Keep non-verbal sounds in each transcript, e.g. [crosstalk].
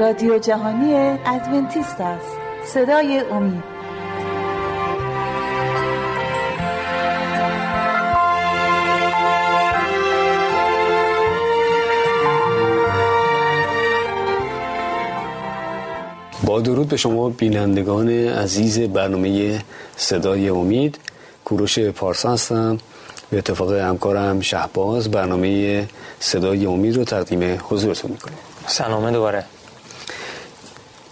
رادیو جهانی ادونتیست است. صدای امید. با درود به شما بینندگان عزیز برنامه صدای امید. کوروش پارسا هستم. به اتفاق همکارم شهباز برنامه صدای امید رو تقدیم حضورتون می‌کنیم. سلامه دوباره.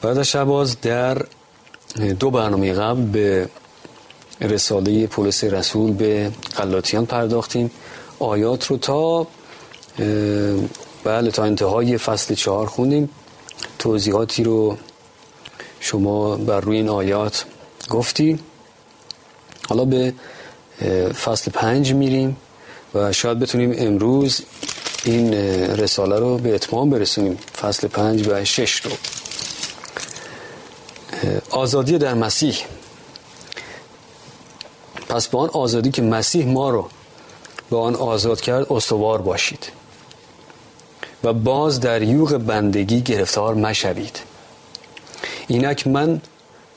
بعد از شهباز در دو برنامه قبل به رساله پولس رسول به قلاتیان پرداختیم. آیات رو تا بله تا انتهای فصل چهار خوندیم. توضیحاتی رو شما بر روی این آیات گفتی. حالا به فصل پنج میریم و شاید بتونیم امروز این رساله رو به اتمام برسونیم. فصل پنج و شش رو. آزادی در مسیح. پس با آن آزادی که مسیح ما رو به آن آزاد کرد استوار باشید. و باز در یوغ بندگی گرفتار مشوید. اینک من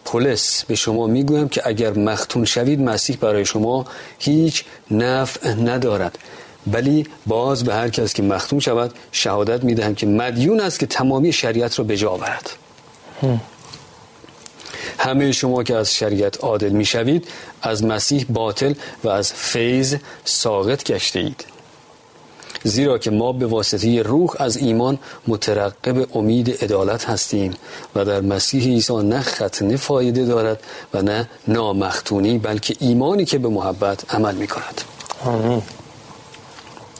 پولس به شما می‌گویم که اگر مختون شوید مسیح برای شما هیچ نفع ندارد. ولی باز به هر کس که مختون شود شهادت می‌دهم که مدیون است که تمامی شریعت را به جا آورد. همه شما که از شریعت عادل می‌شوید از مسیح باطل و از فیض ساقط گشته اید زیرا که ما به واسطه روح از ایمان مترقب امید عدالت هستیم و در مسیح عیسی نه ختنه فایده دارد و نه نامختونی بلکه ایمانی که به محبت عمل می کند آمین.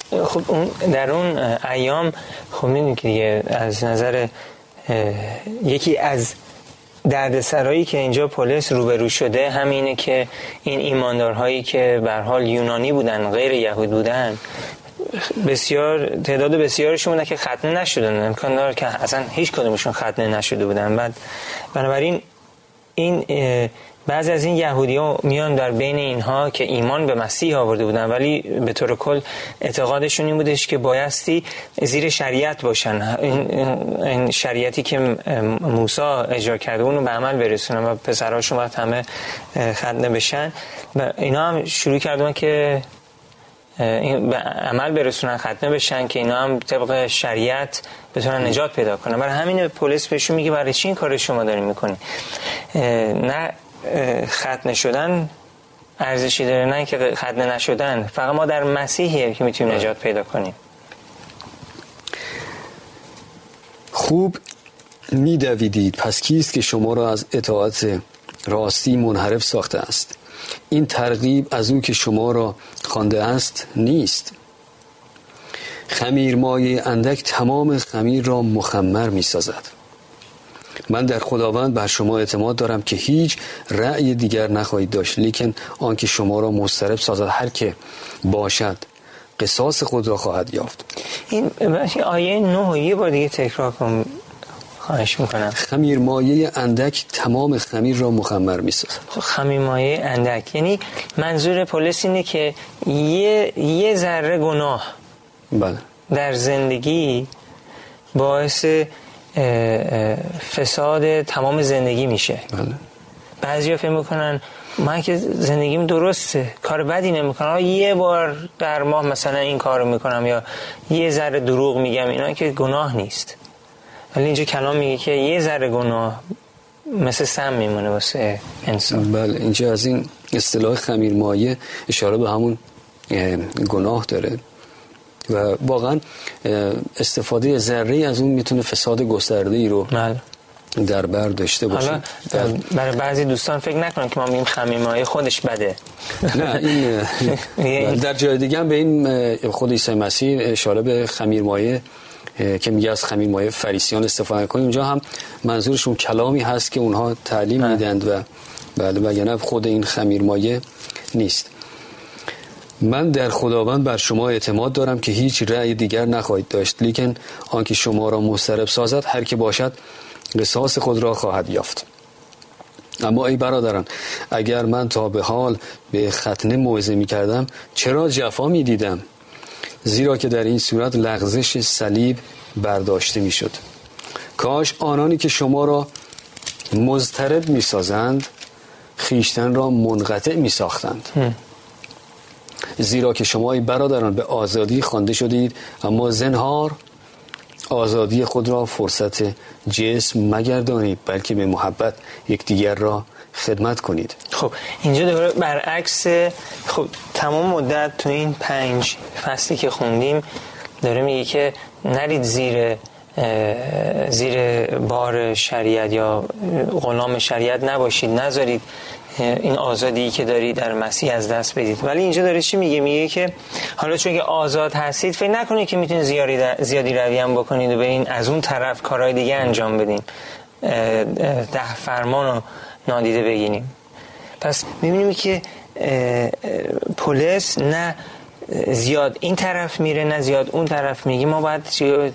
خب در اون ایام خب که از نظر یکی از دردسرایی که اینجا پلیس روبرو شده همینه که این ایماندارهایی که به حال یونانی بودن غیر یهود بودن بسیار تعداد بسیارشون بودن که ختنه نشدن. امکان داره که اصلا هیچ کدومشون ختنه نشده بودن. بعد بنابراین این بعضی از این یهودی ها میان در بین اینها که ایمان به مسیح آورده بودن ولی به طور کل اعتقادشون این بودش که بایستی زیر شریعت باشن. این شریعتی که موسی اجرا کرده اونو به عمل برسونن و پسرهاشون باید همه ختنه بشن. و اینا هم شروع کردن که به عمل برسونن ختنه بشن که اینا هم طبق شریعت بتونن نجات پیدا کنن. برای همین پلیس بهشون میگه برای چی این کار شما دارین می‌کنی؟ نه ختنه شدن ارزشی داره نه که ختنه نشدن. فقط ما در مسیحیه که می‌تونیم نجات پیدا کنیم. خوب میدویدید پس کیست که شما را از اطاعت راستی منحرف ساخته است؟ این ترغیب از او که شما را خوانده است نیست. خمیر مایه اندک تمام خمیر را مخمر می سازد من در خداوند بر شما اعتماد دارم که هیچ رأی دیگر نخواهید داشت لیکن آنکه شما را مسترب سازد هر که باشد قصاص خود را خواهد یافت. این آیه نه یه بار دیگه تکرار کنم خواهش می‌کنم. خمیر مایه اندک تمام خمیر را مخمر می‌سازد. خب خمیر مایه اندک. یعنی منظور پلیس اینه که یه, یه ذره گناه بله. در زندگی باعث فساد تمام زندگی میشه. بله. بعضی ها فکر می‌کنن من که زندگیم درسته کار بدی نمی‌کنم. یه بار در ماه مثلا این کارو می‌کنم یا یه ذره دروغ میگم اینا که گناه نیست. ولی اینجا کلام میگه که یه ذره گناه مثل سم میمونه واسه انسان. بله اینجا از این اصطلاح خمیر مایه اشاره به همون گناه داره. و واقعا استفاده ذره از اون می‌تونه فساد گسترده ای رو بله. در بر داشته باشه. حالا برای بعضی دوستان فکر نکنن که ما میگیم خمیمای خودش بده. نه این [laughs] در جای دیگه هم به این خود عیسی مسیح اشاره به خمیرمایه که میگه از خمیر مایه فریسیان استفاده کنیم. اونجا هم منظورشون کلامی هست که اونها تعلیم میدند و بله وگرنه خود این خمیر مایه نیست. من در خداوند بر شما اعتماد دارم که هیچ رأی دیگر نخواهید داشت لیکن آنکه شما را مسترب سازد هر که باشد قصاص خود را خواهد یافت. اما ای برادران اگر من تا به حال به ختنه موعظه می کردم چرا جفا می دیدم؟ زیرا که در این صورت لغزش صلیب برداشته می شد. کاش آنانی که شما را مضطرب می سازند خیشتن را منقطع می ساختند. زیرا که شما ای برادران به آزادی خوانده شدید اما زنهار آزادی خود را فرصت جسم مگردانید بلکه به محبت یکدیگر را خدمت کنید. خب اینجا دوباره برعکس خب تمام مدت تو این پنج فصلی که خوندیم داره میگه که نرید زیر زیر بار شریعت یا غلام شریعت نباشید نذارید این آزادی که دارید در مسیح از دست بدید. ولی اینجا داره چی میگه؟ میگه که حالا چون که آزاد هستید فکر نکنید که می‌تونید زیادی زیادی روی هم بکنید و برین از اون طرف کارهای دیگه انجام بدین. ده فرمان رو نادیده بگیریم. پس می‌بینیم که پلیس نه زیاد این طرف میره نه زیاد اون طرف میگه. ما باید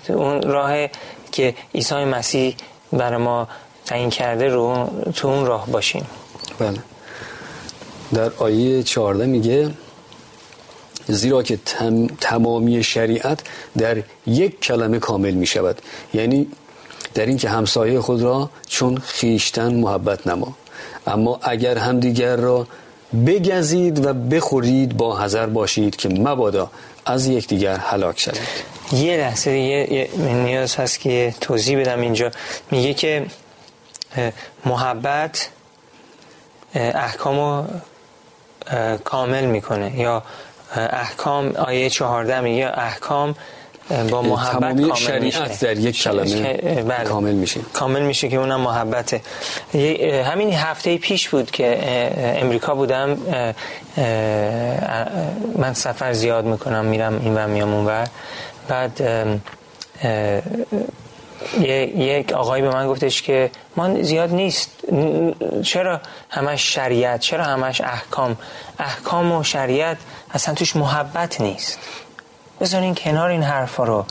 اون راه که عیسی مسیح برای ما تعیین کرده رو تو اون راه باشیم. بله. در آیه 14 میگه زیرا که تمامی شریعت در یک کلمه کامل می شود یعنی در اینکه همسایه خود را چون خیشتن محبت نما. اما اگر همدیگر را بگزید و بخورید با حذر باشید که مبادا از یکدیگر هلاک شوید. یه لحظه دیگه نیاز هست که توضیح بدم اینجا. میگه که محبت احکام کامل می‌کنه یا احکام آیه چهارده میگه احکام با محبت کامل شریعت میشه. در یک کلمه بله. کامل میشه کامل میشه که اونم محبته همین هفته پیش بود که امریکا بودم من سفر زیاد می‌کنم میرم این و میام اونور بعد یک آقایی به من گفتش که ما زیاد نیست. چرا همش شریعت؟ چرا همش احکام؟ احکام و شریعت اصلا توش محبت نیست. بذارین کنار این حرفا رو.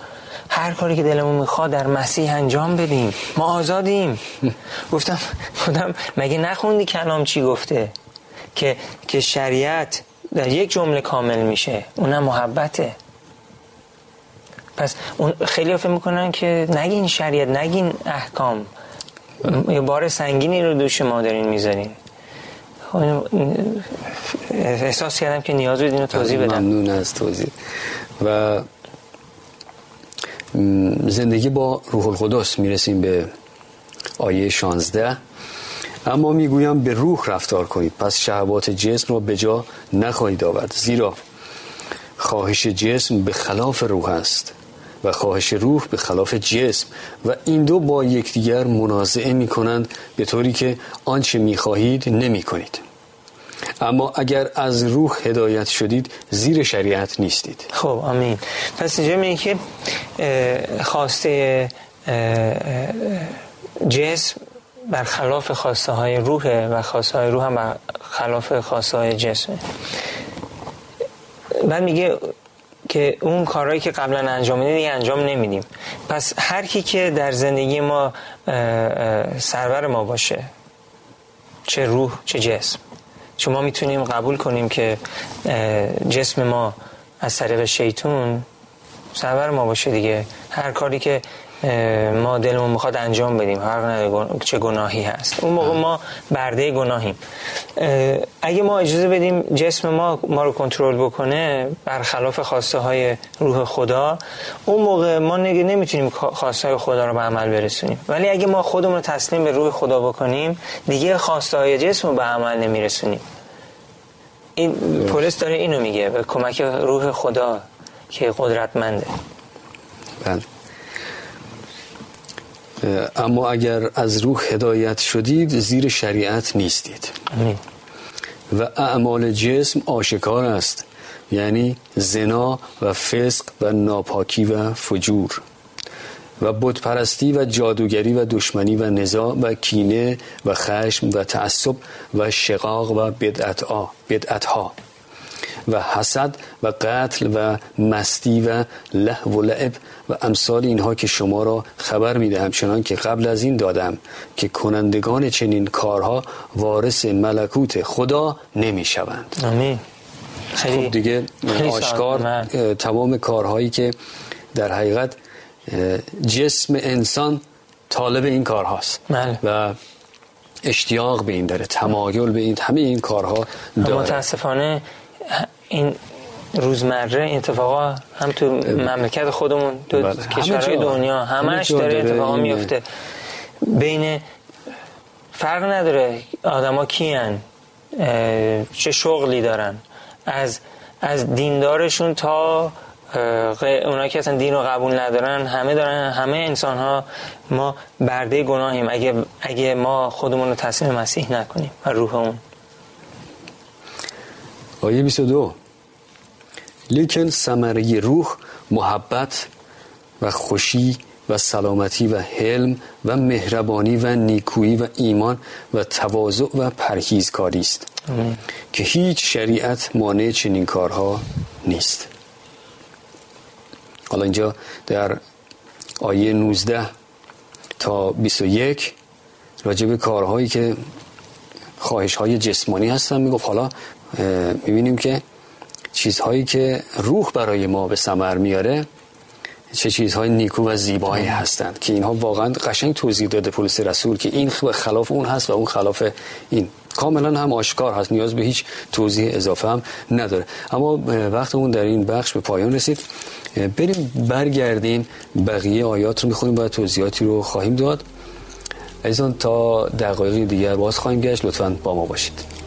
هر کاری که دلمون می‌خواد در مسیح انجام بدیم. ما آزادیم. [laughs] گفتم خودم مگه نخوندی کلام چی گفته؟ که که شریعت در یک جمله کامل میشه. اونم محبته. پس اون خیلی فکر می‌کنن که نگین شریعت نگین احکام. یه بار سنگینی رو دوش ما دارین می‌ذارین. خب، احساس کردم که نیاز بود اینو توضیح بدم. ممنون از توضیح. و زندگی با روح القدس می‌رسیم به آیه 16 اما می‌گویم به روح رفتار کنید. پس شهوات جسم را به جا نخواهید آورد. زیرا خواهش جسم به خلاف روح است. و خواهش روح به خلاف جسم و این دو با یکدیگر منازعه می کنند به طوری که آنچه می خواهید نمی کنید. اما اگر از روح هدایت شدید زیر شریعت نیستید. خب آمین. پس اینجا میگه که خواسته جسم خلاف خواسته های روحه و خواسته های روح هم خلاف خواسته های جسمه بعد میگه که اون کارهایی که قبلا انجام میدیم انجام نمیدیم. پس هر کی که در زندگی ما سرور ما باشه چه روح چه جسم شما می‌تونیم قبول کنیم که جسم ما از طریق شیطون سرور ما باشه دیگه. هر کاری که ما دلمون می‌خواد انجام بدیم. هر چه گناهی هست. اون موقع ما برده گناهیم. اگه ما اجازه بدیم جسم ما ما رو کنترل بکنه برخلاف خواسته های روح خدا اون موقع ما نگه نمی‌تونیم خواسته های خدا رو به عمل برسونیم. ولی اگه ما خودمون رو تسلیم به روح خدا بکنیم دیگه خواسته های جسم رو به عمل نمیرسونیم. این پولس داره اینو میگه به کمک روح خدا که قدرتمنده. بله. اما اگر از روح هدایت شدید زیر شریعت نیستید. و اعمال جسم آشکار است. یعنی زنا و فسق و ناپاکی و فجور. و بتپرستی و جادوگری و دشمنی و نزاع و کینه و خشم و تعصب و شقاق و بدعت ها و حسد و قتل و مستی و له و لعب و امثال اینها که شما را خبر میده همچنان که قبل از این دادم که کنندگان چنین کارها وارث ملکوت خدا نمی شوند آمین خب دیگه آشکار تمام کارهایی که در حقیقت جسم انسان طالب این کار هاست بله. و اشتیاق به این داره تمایل به این همه این کارها داره. متاسفانه این روزمره این اتفاقا هم تو مملکت خودمون تو بله. کشورهای. دنیا همش داره اتفاقا میفته بین فرق نداره آدما کیان چه شغلی دارن. از از دیندارشون تا اونایی که اصلا دین رو قبول ندارن همه دارن همه انسان ها ما برده گناهیم. اگه اگه ما خودمون رو تسلیم مسیح نکنیم و روح اون آیه 22 لیکن ثمره روح محبت و خوشی و سلامتی و حلم و مهربانی و نیکویی و ایمان و تواضع و پرهیزکاری است. که هیچ شریعت مانع چنین کارها نیست. حالا اینجا در آیه 19 تا 21 راجع به کارهایی که خواهش های جسمانی هستن می‌گفت حالا می‌بینیم که چیزهایی که روح برای ما به ثمر میاره چه چیزهای نیکو و زیبایی هستند که اینها واقعا قشنگ توضیح داده پولس رسول که این خلاف اون هست و اون خلاف این. کاملا هم آشکار هست نیاز به هیچ توضیح اضافه هم نداره. اما وقتمون در این بخش به پایان رسید. بریم برگردیم بقیه آیات رو می‌خونیم و توضیحاتی رو خواهیم داد. عزیزان تا دقایق دیگر باز خواهیم گشت. لطفا با ما باشید.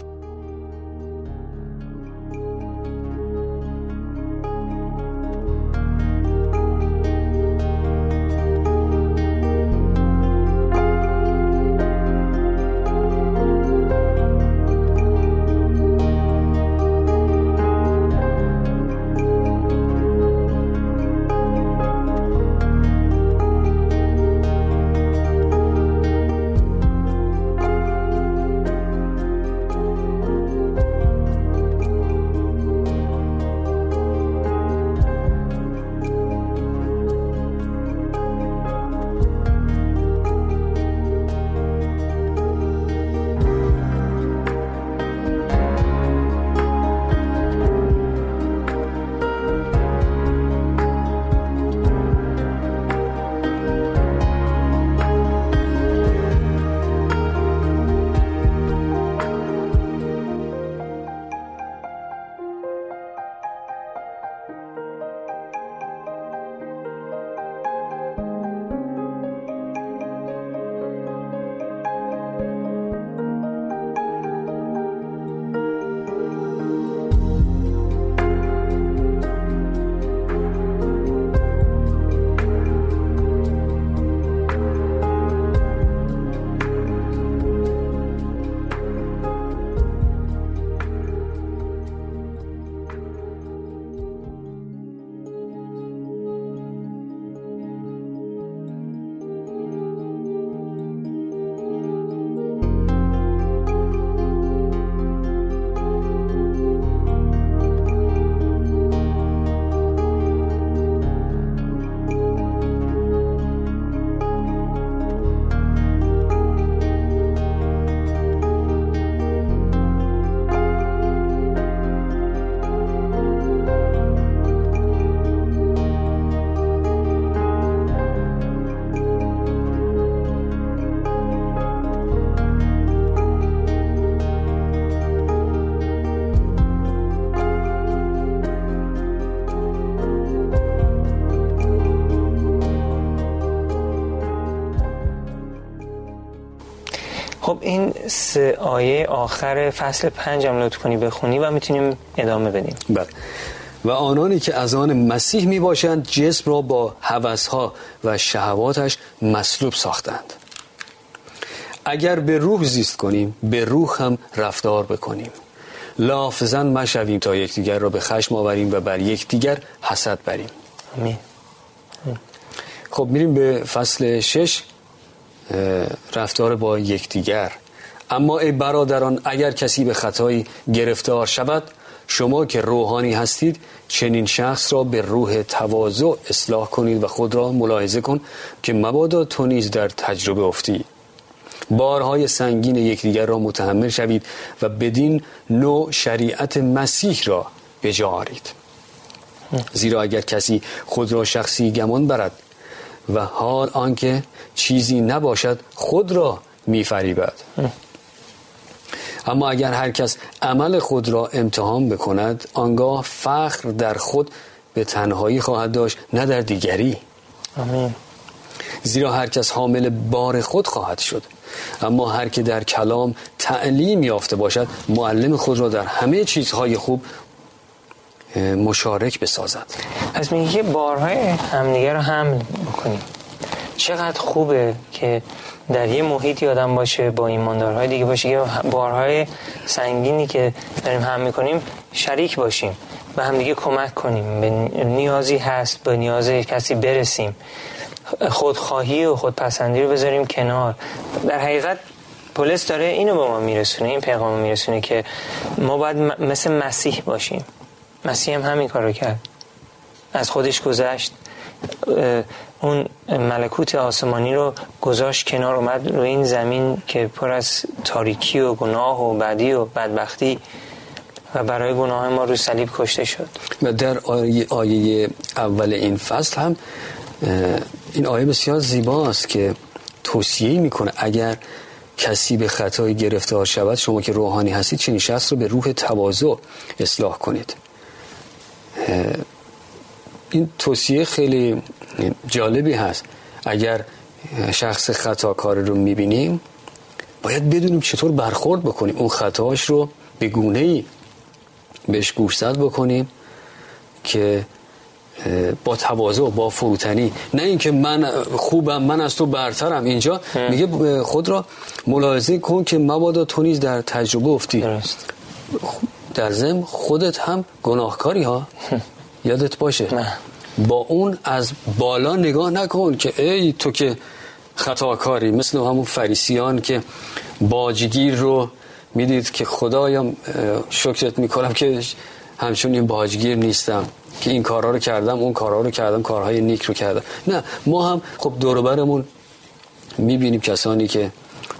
سه آیه آخر فصل پنج هم لطف کنی بخونی و می‌تونیم ادامه بدیم. بله. و آنانی که از آن مسیح می باشند جسم را با هوسها و شهواتش مصلوب ساختند. اگر به روح زیست کنیم به روح هم رفتار بکنیم. لافزن مشویم تا یکدیگر را به خشم آوریم و بر یکدیگر حسد بریم. آمین. خب میریم به فصل شش رفتار با یکدیگر. اما ای برادران اگر کسی به خطایی گرفتار شود شما که روحانی هستید چنین شخص را به روح تواضع اصلاح کنید و خود را ملاحظه کن که مبادا تو نیز در تجربه افتی. بارهای سنگین یکدیگر را متحمل شوید و بدین نوع شریعت مسیح را بجارید زیرا اگر کسی خود را شخصی گمان برد و حال آنکه چیزی نباشد خود را میفریبد. اما اگر هر کس عمل خود را امتحان بکند آنگاه فخر در خود به تنهایی خواهد داشت نه در دیگری. آمین. زیرا هر کس حامل بار خود خواهد شد. اما هر که در کلام تعلیم یافته باشد معلم خود را در همه چیزهای خوب مشارک بسازد. از میگه که بارهای همدیگه رو حمل بکنیم چقدر خوبه که در یه محیطی آدم باشه با ایماندارهای دیگه باشه که بارهای سنگینی که داریم هم می‌کنیم شریک باشیم به همدیگه کمک کنیم. به نیازی هست به نیاز کسی برسیم. خودخواهی و خودپسندی رو بذاریم کنار. در حقیقت پلیس داره اینو به ما میرسونه این پیغام میرسونه که ما باید مثل مسیح باشیم. مسیح هم همین کار رو کرد. از خودش گذشت. اون ملکوت آسمانی رو گذاشت کنار اومد رو این زمین که پر از تاریکی و گناه و بدی و بدبختی و برای گناه ما رو صلیب کشته شد. و در آیه اول این فصل هم این آیه بسیار زیباست که توصیه می‌کنه اگر کسی به خطایی گرفتار شود شما که روحانی هستید چنین شخص رو به روح تواضع اصلاح کنید. این توصیه خیلی جالبی هست. اگر شخص خطاکار رو می‌بینیم باید بدونیم چطور برخورد بکنیم. اون خطاش رو به گونه ای بهش گوشزد بکنیم که با تواضع با فروتنی. نه اینکه من خوبم من از تو برترم. اینجا میگه خود را ملاحظه کن که مبادا تو نیز در تجربه افتی. در ضمن خودت هم گناهکاری ها. [laughs] یادت باشه؟ با اون از بالا نگاه نکن که ای تو که خطاکاری مثل همون فریسیان که باجگیر رو می‌دید که خدایم شکرت می‌کنم که همچون این باجگیر نیستم که این کارها رو کردم اون کارها رو کردم کارهای نیک رو کردم. نه ما هم خب دوروبرمون می‌بینیم کسانی که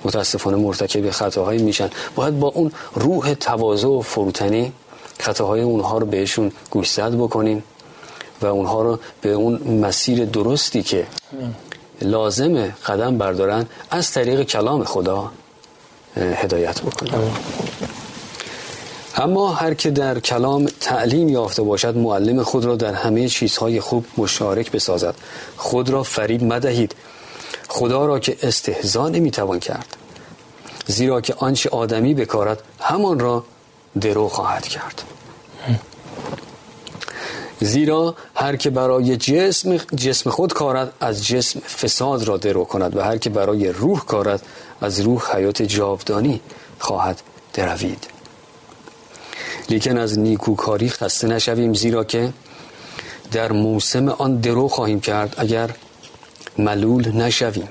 متاسفانه مرتکب خطاهایی میشن. باید با اون روح تواضع و فروتنی خطاهای اونها رو بهشون گوشزد بکنیم و اونها رو به اون مسیر درستی که لازم قدم بردارن از طریق کلام خدا هدایت بکنیم اما هر که در کلام تعلیم یافته باشد معلم خود را در همه چیزهای خوب مشارک بسازد. خود را فریب مدهید. خدا را که استهزا نمی‌توان کرد. زیرا که آنچه آدمی بکارد همان را درو خواهد کرد. زیرا هر که برای جسم جسم خود کارد از جسم فساد را درو کند و هر که برای روح کارد از روح حیات جاودانی خواهد دروید. لیکن از نیکوکاری خسته نشویم زیرا که در موسم آن درو خواهیم کرد اگر ملول نشویم.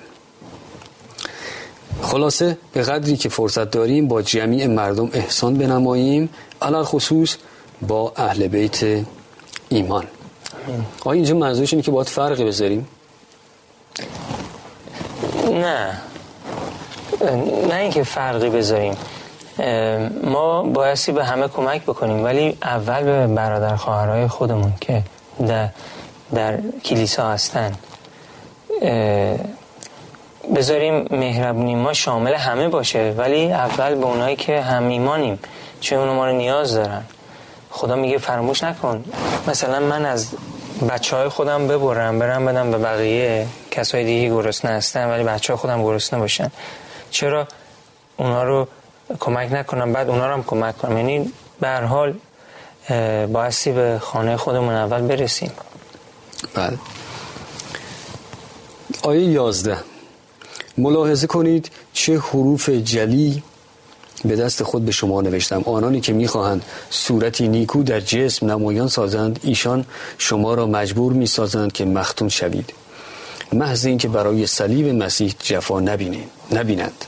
خلاصه به قدری که فرصت داریم با جمعی مردم احسان بنماییم علال خصوص با اهل بیت ایمان. آیا اینجا منظورش اینه که باید فرقی بذاریم؟ نه. نه اینکه فرقی بذاریم. ما بایستی به همه کمک بکنیم ولی اول به برادر خواهرای خودمون که در, در کلیسا هستن. بذاریم مهربونی ما شامل همه باشه ولی اول به اونایی که هم ایمانیم چون اونا ما رو نیاز دارن. خدا میگه فراموش نکن. مثلا من از بچه های خودم ببرم برم بدم به بقیه کسای دیگه گرسنه هستن ولی بچه های خودم گرسنه باشن. چرا؟ اونا رو کمک نکنم بعد اونا رو هم کمک کنم. یعنی به هر حال به خانه خودمون اول برسیم. بله. آیه یازده. ملاحظه کنید چه حروف جلی به دست خود به شما نوشتم. آنانی که می‌خواهند صورتی نیکو در جسم نمایان سازند ایشان شما را مجبور می‌سازند که مختون شوید. محض اینکه برای صلیب مسیح جفا نبینید نبینند.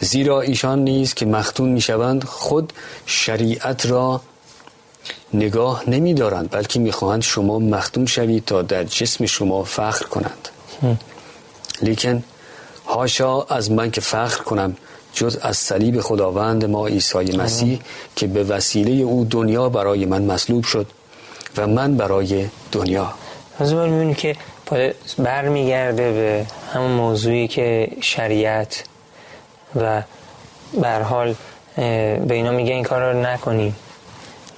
زیرا ایشان نیز که مختون می‌شوند خود شریعت را نگاه نمی دارند بلکه می‌خواهند شما مختون شوید تا در جسم شما فخر کنند. لیکن هاشا از من که فخر کنم جز از صلیب خداوند ما عیسی مسیح که به وسیله او دنیا برای من مصلوب شد و من برای دنیا. از می‌بینیم که برمیگرده به همون موضوعی که شریعت و بر حال به اینا میگه این کار رو نکنیم.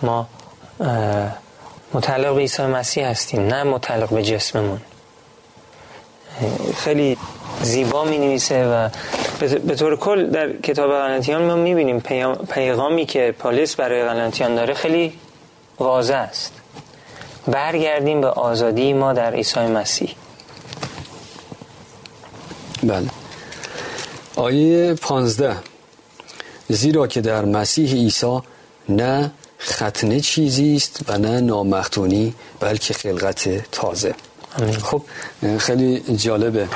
ما متعلق به عیسی مسیح هستیم نه متعلق به جسممون. خیلی زیبا می نویسه و به طور کل در کتاب غلطیان ما می بینیم پیغامی که پالیس برای غلطیان داره خیلی واضح است. برگردیم به آزادی ما در عیسی مسیح. بله. آیه پانزده. زیرا که در مسیح عیسی نه ختنه چیزی است و نه نامختونی بلکه خلقت تازه. خب خیلی جالبه.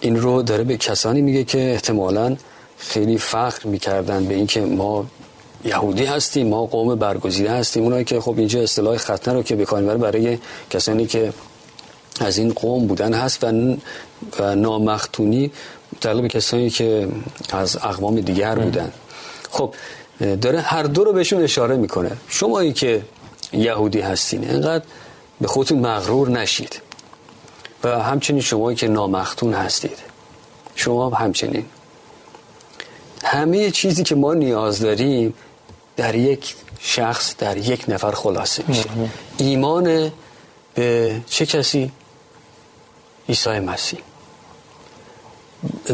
این رو داره به کسانی میگه که احتمالا خیلی فخر می‌کردن به اینکه ما یهودی هستیم ما قوم برگزیده هستیم. اونایی که خب اینجا اصطلاح ختنه رو که بکنیم برای برای کسانی که از این قوم بودن هست و, و نامختونی به کسانی که از اقوام دیگر بودن. خب داره هر دو رو بهشون اشاره می‌کنه. شمایی که یهودی هستین. انقدر به خودتون مغرور نشید. و همچنین شمایی که نامختون هستید. شما همچنین. همه چیزی که ما نیاز داریم در یک شخص در یک نفر خلاصه میشه. ایمان به چه کسی؟ عیسی مسیح.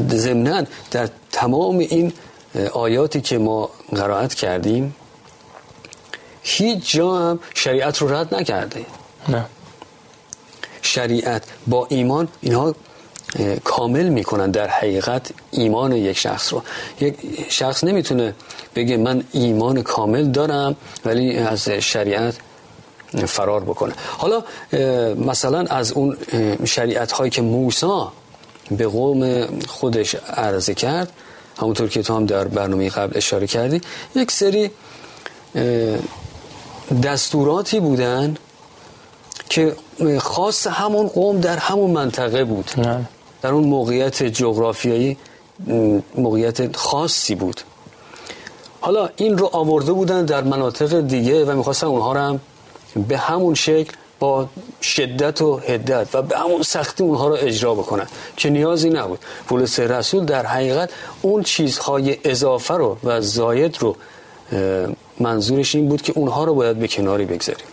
ضمنا در تمام این آیاتی که ما قرائت کردیم هیچ جا هم شریعت رو رد نکرده. نه. شریعت با ایمان اینها کامل می‌کنن در حقیقت ایمان یک شخص رو. یک شخص نمی‌تونه بگه من ایمان کامل دارم ولی از شریعت فرار بکنه. حالا مثلا از اون شریعت هایی که موسا به قوم خودش عرضه کرد همونطور که تو هم در برنامه قبل اشاره کردی یک سری دستوراتی بودن که خاص همون قوم در همون منطقه بود. نه. در اون موقعیت جغرافیایی موقعیت خاصی بود. حالا این رو آورده بودن در مناطق دیگه و می‌خواستن اونها رو هم به همون شکل با شدت و هدت و به همون سختی اونها رو اجرا بکنن که نیازی نبود. پولس رسول در حقیقت اون چیزهای اضافه رو و زاید رو منظورش این بود که اونها رو باید به کناری بگذاریم.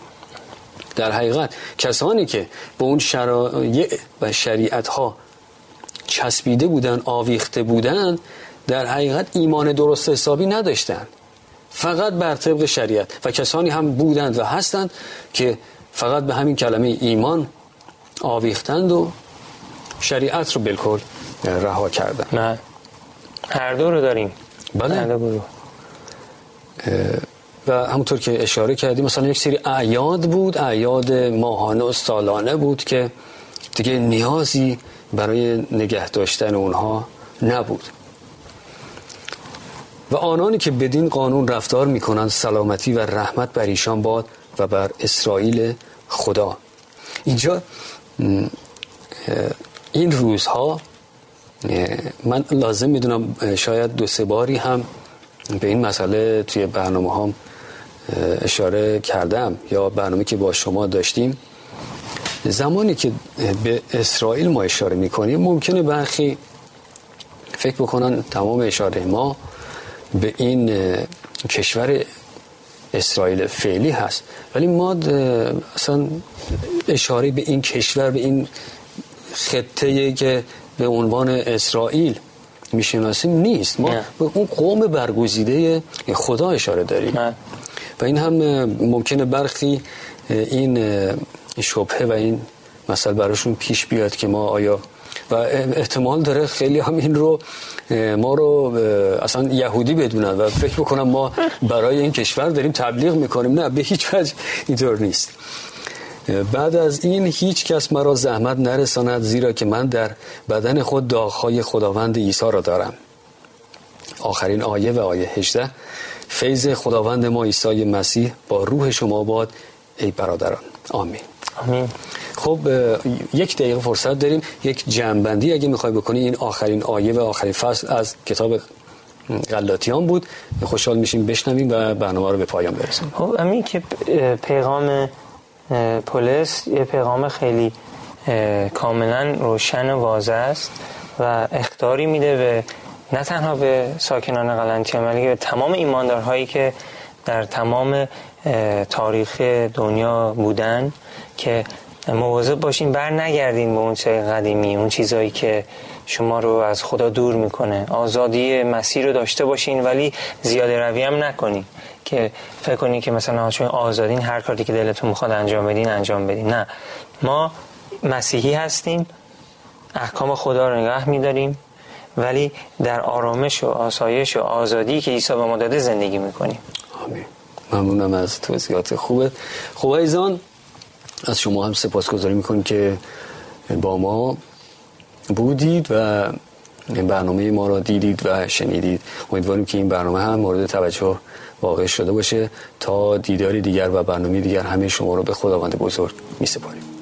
در حقیقت کسانی که به اون شرایع و شریعت ها چسبیده بودن آویخته بودن در حقیقت ایمان درست حسابی نداشتن. فقط بر طبق شریعت. و کسانی هم بودند و هستند که فقط به همین کلمه ایمان آویختند و شریعت رو بالکل رها کردن نه. هر دو رو داریم. بله. هر دو و همونطور که اشاره کردیم مثلا یک سری اعیاد بود اعیاد ماهانه و سالانه بود که دیگه نیازی برای نگه داشتن اونها نبود. و آنانی که بدین قانون رفتار می‌کنند سلامتی و رحمت بر ایشان باد و بر اسرائیل خدا. اینجا این روزها من لازم می‌دونم شاید دو سه باری هم به این مسئله توی برنامه هم اشاره کردم یا برنامه که با شما داشتیم زمانی که به اسرائیل ما اشاره می‌کنیم ممکنه برخی فکر بکنن تمام اشاره ما به این کشور اسرائیل فعلی هست. ولی ما اصلا اشاره به این کشور به این خطه که به عنوان اسرائیل می‌شناسیم نیست. ما به اون قوم برگزیده خدا اشاره داریم. و این هم ممکنه برخی این شبهه و این مسئله براشون پیش بیاد که ما آیا و احتمال داره خیلی هم این رو ما رو اصلا یهودی بدونن و فکر بکنم ما برای این کشور داریم تبلیغ می‌کنیم. نه به هیچ وجه اینطور نیست. بعد از این هیچ کس مرا زحمت نرساند زیرا که من در بدن خود داغهای خداوند عیسی را دارم. آخرین آیه و آیه 18 فیض خداوند ما عیسی مسیح با روح شما باد ای برادران. آمین. آمین. خب یک دقیقه فرصت داریم. یک جنبندی اگه می‌خوای بکنی این آخرین آیه و آخرین فصل از کتاب غلاطیان بود. خوشحال میشیم بشنویم و برنامه رو به پایان برسیم. خب امین که پیغام پولس یه پیغام خیلی کاملا روشن و واضح است و اختاری میده به نه تنها به ساکنان قلنتیه بلکه به تمام ایماندارهایی که در تمام تاریخ دنیا بودن که مواظب باشین بر نگردین به اون چیز قدیمی اون چیزهایی که شما رو از خدا دور می‌کنه. آزادی مسیر رو داشته باشین ولی زیاده روی هم نکنین که فکر کنین که مثلا چون آزادین هر کاری که دلتون می‌خواد انجام بدین انجام بدین. نه. ما مسیحی هستیم احکام خدا رو نگاه میداریم. ولی در آرامش و آسایش و آزادی که عیسی به ما داده زندگی می‌کنیم. آمین. ممنونم از توضیحات خوبه خب ایزان از شما هم سپاسگزاری می‌کنیم که با ما بودید و برنامه ما را دیدید و شنیدید. امیدواریم که این برنامه هم مورد توجه واقع شده باشه تا دیداری دیگر و برنامه دیگر همه شما رو به خداوند بزرگ می سپاریم